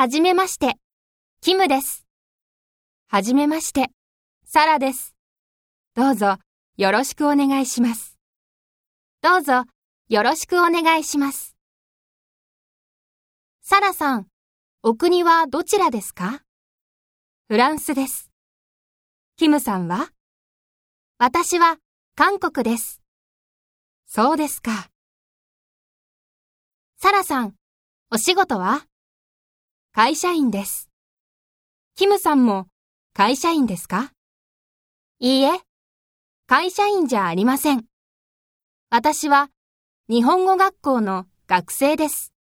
はじめまして、キムです。はじめまして、サラです。どうぞ、よろしくお願いします。どうぞ、よろしくお願いします。サラさん、お国はどちらですか？フランスです。キムさんは？私は韓国です。そうですか。サラさん、お仕事は？会社員です。キムさんも会社員ですか？いいえ、会社員じゃありません。私は日本語学校の学生です。